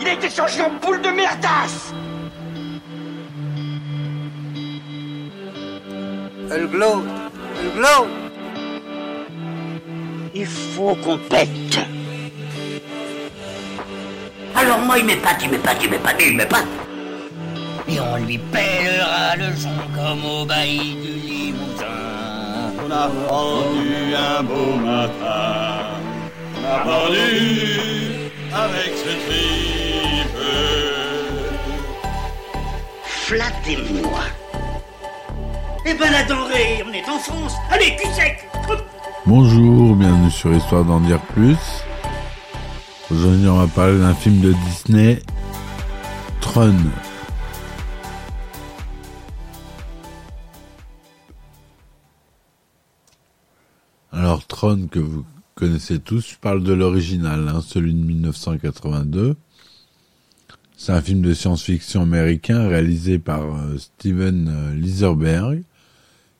Il a été changé en boule de merdasse Elle glow, elle glow. Il faut qu'on pète. Alors moi, il m'épate, il m'épate, il m'épate, il m'épate. Et on lui pèlera le son comme au bailli du Limousin. On a pendu un beau matin. Avec ce tripe. Flattez-moi. Eh ben la denrée, on est en France. Allez, cul sec. Bonjour, bienvenue sur Histoire d'en dire plus. Aujourd'hui, on va parler d'un film de Disney, Tron. Alors, Tron, que vous connaissez tous, je parle de l'original, hein, celui de 1982. C'est un film de science-fiction américain réalisé par euh, Steven euh, Liserberg,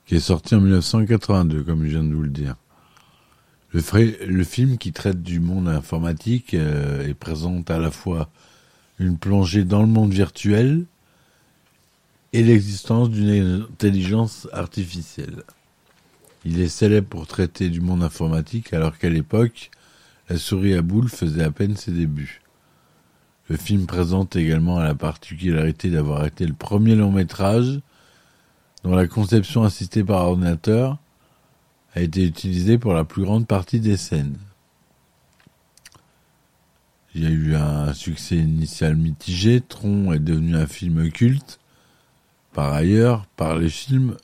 qui est sorti en 1982, comme je viens de vous le dire. Le film qui traite du monde informatique euh, et présente à la fois une plongée dans le monde virtuel et l'existence d'une intelligence artificielle. Il est célèbre pour traiter du monde informatique alors qu'à l'époque, la souris à boules faisait à peine ses débuts. Le film présente également la particularité d'avoir été le premier long métrage dont la conception assistée par ordinateur a été utilisée pour la plus grande partie des scènes. Il y a eu un succès initial mitigé, Tron est devenu un film culte, par ailleurs, par les films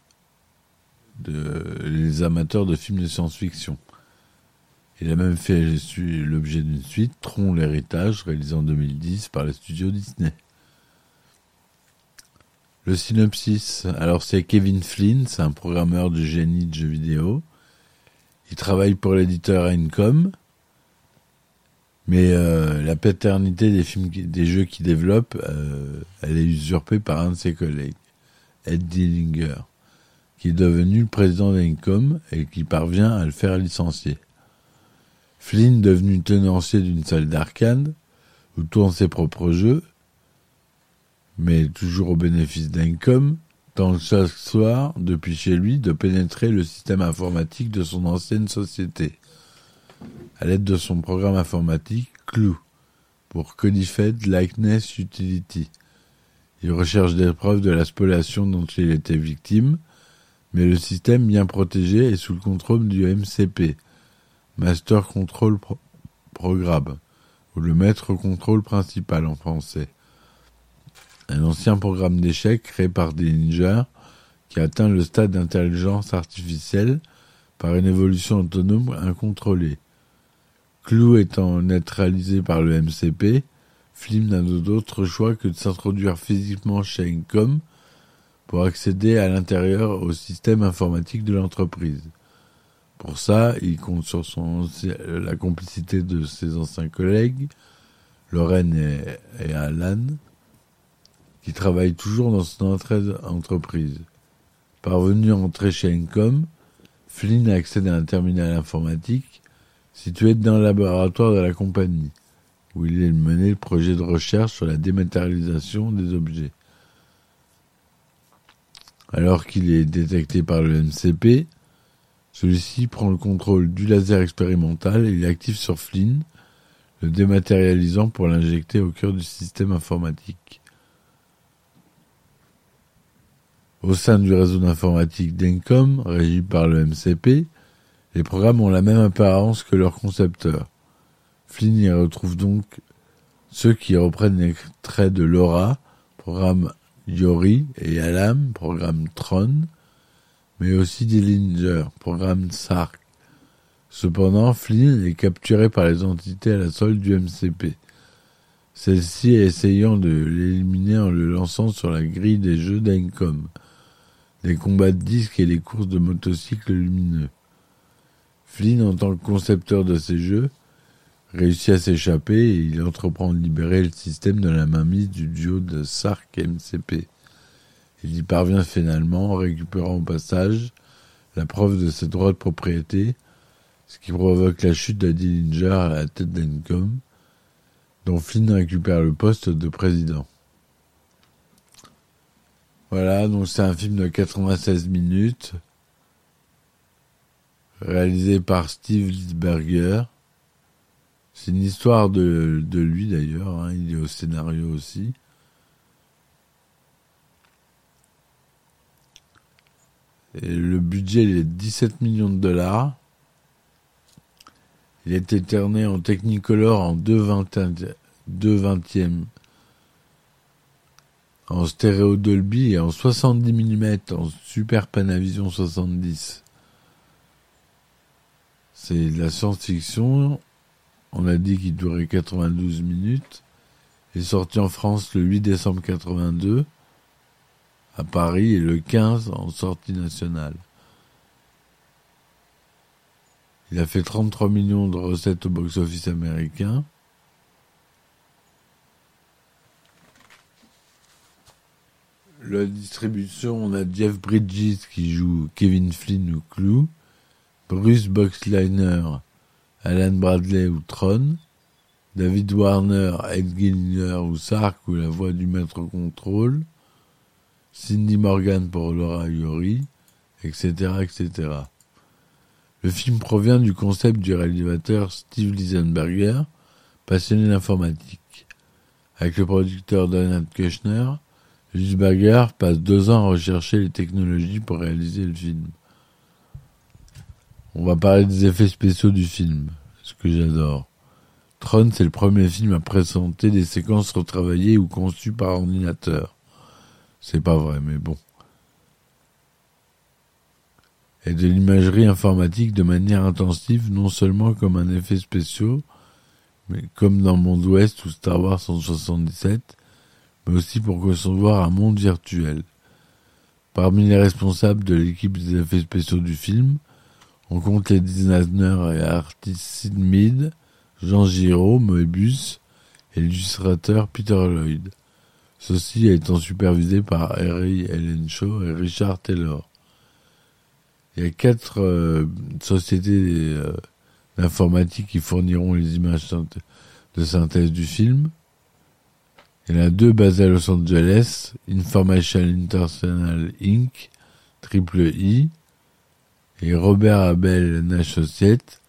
les amateurs de films de science-fiction. Il a même fait l'objet d'une suite, Tron l'héritage, réalisé en 2010 par les studios Disney. Le synopsis, alors c'est Kevin Flynn, c'est un programmeur de génie de jeux vidéo. Il travaille pour l'éditeur Encom, mais euh, la paternité des films, des jeux qu'il développe, euh, elle est usurpée par un de ses collègues, Ed Dillinger, qui est devenu le président d'Encom et qui parvient à le faire licencier. Flynn, devenu tenancier d'une salle d'arcade, où tourne ses propres jeux, mais toujours au bénéfice d'Encom, tente chaque soir, depuis chez lui, de pénétrer le système informatique de son ancienne société, à l'aide de son programme informatique Clou, pour Codified Likeness Utility. Il recherche des preuves de la spoliation dont il était victime, mais le système bien protégé est sous le contrôle du MCP, Master Control Pro- Program, ou le maître contrôle principal en français. Un ancien programme d'échecs créé par des ninjas qui atteint le stade d'intelligence artificielle par une évolution autonome incontrôlée. Clou étant neutralisé par le MCP, Flim n'a d'autre choix que de s'introduire physiquement chez Encom pour accéder à l'intérieur au système informatique de l'entreprise. Pour ça, il compte sur son, la complicité de ses anciens collègues, Lorraine et, Alan, qui travaillent toujours dans son entreprise. Parvenu à entrer chez Encom, Flynn accède à un terminal informatique situé dans le laboratoire de la compagnie, où il est mené le projet de recherche sur la dématérialisation des objets. Alors qu'il est détecté par le MCP, celui-ci prend le contrôle du laser expérimental et il active sur Flynn, le dématérialisant pour l'injecter au cœur du système informatique. Au sein du réseau d'informatique d'Encom, régi par le MCP, les programmes ont la même apparence que leurs concepteurs. Flynn y retrouve donc ceux qui reprennent les traits de Laura, programme Yori, et Alam, programme Tron, mais aussi Dillinger, programme Sark. Cependant, Flynn est capturé par les entités à la solde du MCP. Celle-ci essayant de l'éliminer en le lançant sur la grille des jeux d'Encom, les combats de disques et les courses de motocycles lumineux. Flynn, en tant que concepteur de ces jeux, réussit à s'échapper et il entreprend de libérer le système de la mainmise du duo de Sark et MCP. Il y parvient finalement en récupérant au passage la preuve de ses droits de propriété ce qui provoque la chute de Dillinger à la tête d'Encom, dont Flynn récupère le poste de président. Voilà, donc c'est un film de 96 minutes, réalisé par Steve Lisberger. C'est une histoire de, de lui d'ailleurs, hein, il est au scénario aussi. Le budget il est de 17 millions de dollars. Il a été tourné en Technicolor en 2 vingtième, en stéréo Dolby et en 70 mm en Super Panavision 70. C'est de la science-fiction. On a dit qu'il durait 92 minutes. Il est sorti en France le 8 décembre 82 à Paris et le 15 en sortie nationale. Il a fait 33 millions de recettes au box-office américain. La distribution, on a Jeff Bridges qui joue Kevin Flynn ou Clou, Bruce Boxleiner, Alan Bradley ou Tron, David Warner, Ed ou Sark ou la voix du maître contrôle, Cindy Morgan pour Laura Yori, etc., etc. Le film provient du concept du réalisateur Steve Lisenberger, passionné d'informatique. Avec le producteur Donald Kushner, Lisenberger passe deux ans à rechercher les technologies pour réaliser le film. On va parler des effets spéciaux du film, ce que j'adore. Tron, c'est le premier film à présenter des séquences retravaillées ou conçues par ordinateur. C'est pas vrai, mais bon. Et de l'imagerie informatique de manière intensive, non seulement comme un effet spécial, mais comme dans Monde Ouest ou Star Wars 177, mais aussi pour concevoir un monde virtuel. Parmi les responsables de l'équipe des effets spéciaux du film, on compte les designers et artistes Sid Jean Giraud, Moebius et l'illustrateur Peter Lloyd. Ceci étant supervisé par Harry Ellen Shaw et Richard Taylor. Il y a quatre euh, sociétés euh, d'informatique qui fourniront les images de synthèse du film. Il y en a deux basées à Los Angeles, Information International Inc., Triple I, et Robert Abel Associates,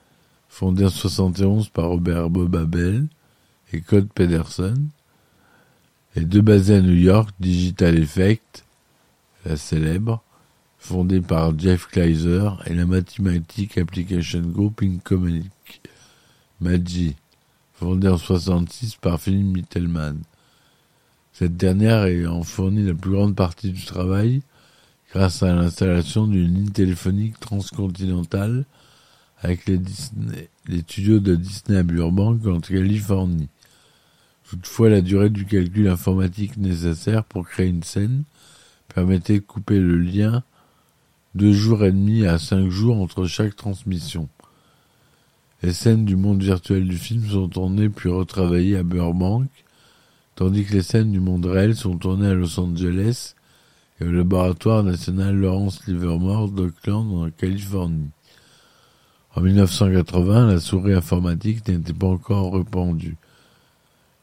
fondé en 71 par Robert Bob Abel et Code Pedersen. Les deux basés à New York, Digital Effect, la célèbre, fondée par Jeff Kleiser, et la Mathematic Application Group Inc. MAGI, fondée en 66 par Philip Mittelman. Cette dernière ayant fourni la plus grande partie du travail grâce à l'installation d'une ligne téléphonique transcontinentale avec les, studios de Disney à Burbank en Californie. Toutefois, la durée du calcul informatique nécessaire pour créer une scène permettait de couper le lien deux jours et demi à cinq jours entre chaque transmission. Les scènes du monde virtuel du film sont tournées puis retravaillées à Burbank, tandis que les scènes du monde réel sont tournées à Los Angeles et au laboratoire national Lawrence Livermore d'Oakland en Californie. En 1980, la souris informatique n'était pas encore répandue.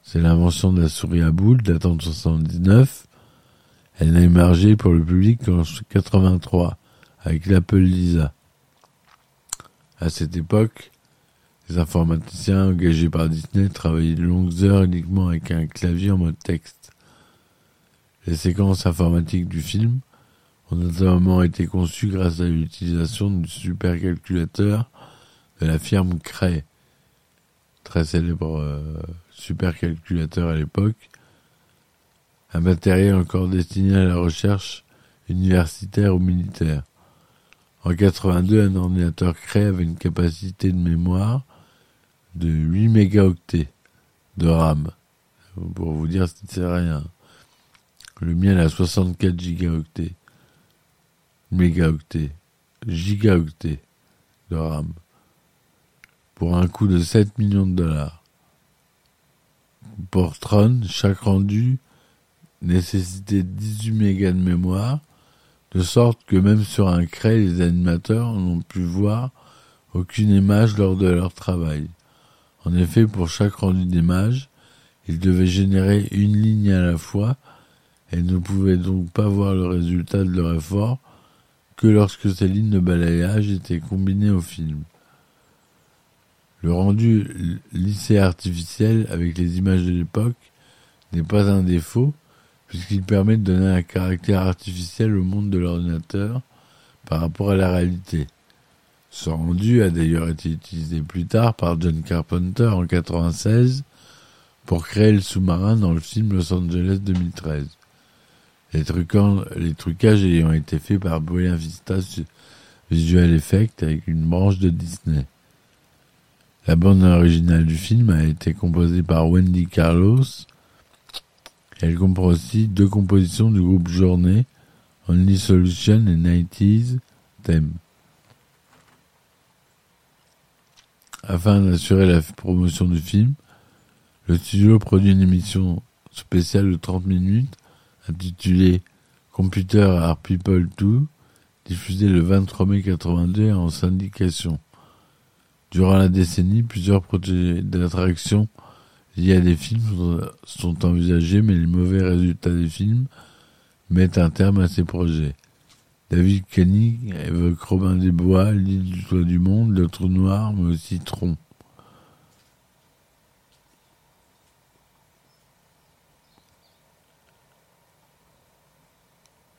C'est l'invention de la souris à boules datant de 79. Elle n'a émergé pour le public qu'en 83 avec l'Apple Lisa. À cette époque, les informaticiens engagés par Disney travaillaient de longues heures uniquement avec un clavier en mode texte. Les séquences informatiques du film ont notamment été conçues grâce à l'utilisation du supercalculateur de la firme Cray, très célèbre euh, supercalculateur à l'époque, un matériel encore destiné à la recherche universitaire ou militaire. En 82, un ordinateur créé avait une capacité de mémoire de 8 mégaoctets de RAM. Pour vous dire, c'est rien. Le mien a 64 gigaoctets. Mégaoctets. Gigaoctets de RAM. Pour un coût de 7 millions de dollars. Pour Tron, chaque rendu nécessitait 18 mégas de mémoire, de sorte que même sur un cray, les animateurs n'ont pu voir aucune image lors de leur travail. En effet, pour chaque rendu d'image, ils devaient générer une ligne à la fois et ne pouvaient donc pas voir le résultat de leur effort que lorsque ces lignes de balayage étaient combinées au film. Le rendu lissé artificiel avec les images de l'époque n'est pas un défaut, puisqu'il permet de donner un caractère artificiel au monde de l'ordinateur par rapport à la réalité. Ce rendu a d'ailleurs été utilisé plus tard par John Carpenter en 1996 pour créer le sous-marin dans le film Los Angeles 2013. Les, les trucages ayant été faits par Buena Vista Visual Effect avec une branche de Disney. La bande originale du film a été composée par Wendy Carlos. Elle comprend aussi deux compositions du groupe Journée, Only Solution et 90s Theme. Afin d'assurer la promotion du film, le studio produit une émission spéciale de 30 minutes intitulée Computer Are People 2, diffusée le 23 mai 82 en syndication. Durant la décennie, plusieurs projets d'attraction liés à des films sont envisagés, mais les mauvais résultats des films mettent un terme à ces projets. David Kenny évoque Robin des Bois, l'île du toit du monde, le trou noir, mais aussi Tron.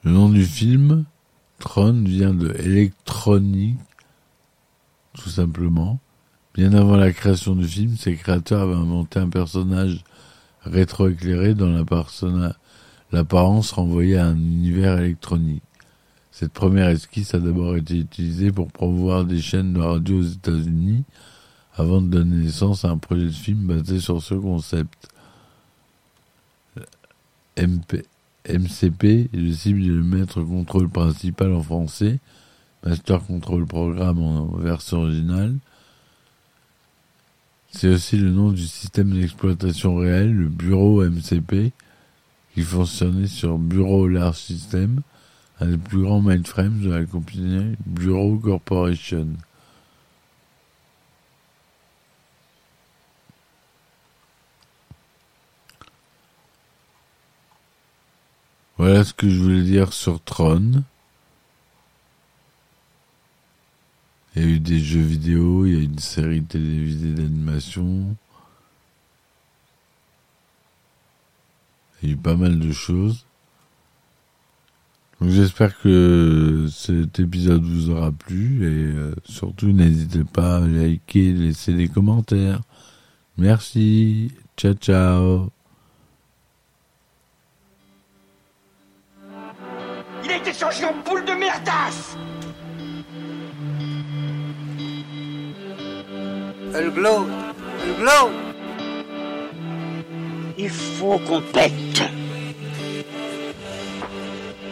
Le nom du film, Tron, vient de électronique tout simplement. Bien avant la création du film, ses créateurs avaient inventé un personnage rétroéclairé dont l'apparence renvoyait à un univers électronique. Cette première esquisse a d'abord été utilisée pour promouvoir des chaînes de radio aux États-Unis avant de donner naissance à un projet de film basé sur ce concept. MCP est le cible du maître contrôle principal en français Master Control Programme en version originale. C'est aussi le nom du système d'exploitation réel, le bureau MCP, qui fonctionnait sur Bureau Large System, un des plus grands mainframes de la compagnie Bureau Corporation. Voilà ce que je voulais dire sur Tron. Il y a eu des jeux vidéo, il y a eu une série télévisée d'animation. Il y a eu pas mal de choses. Donc j'espère que cet épisode vous aura plu et euh, surtout n'hésitez pas à liker, laisser des commentaires. Merci. Ciao ciao. Été changé en boule de merdasse Elle glow, elle glow. Il faut qu'on pète.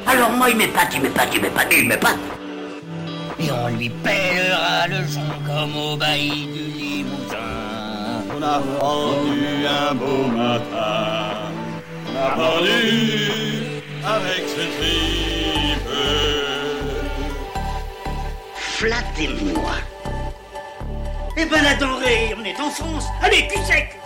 Alors moi, il m'épate, il m'épate, il m'épate, il m'épate. Et on lui pèlera le son comme au bailli du Limousin. On a vendu un beau matin. On a vendu avec ce tripe. Flattez-moi. Eh ben la denrée, on est en France. Allez, cul sec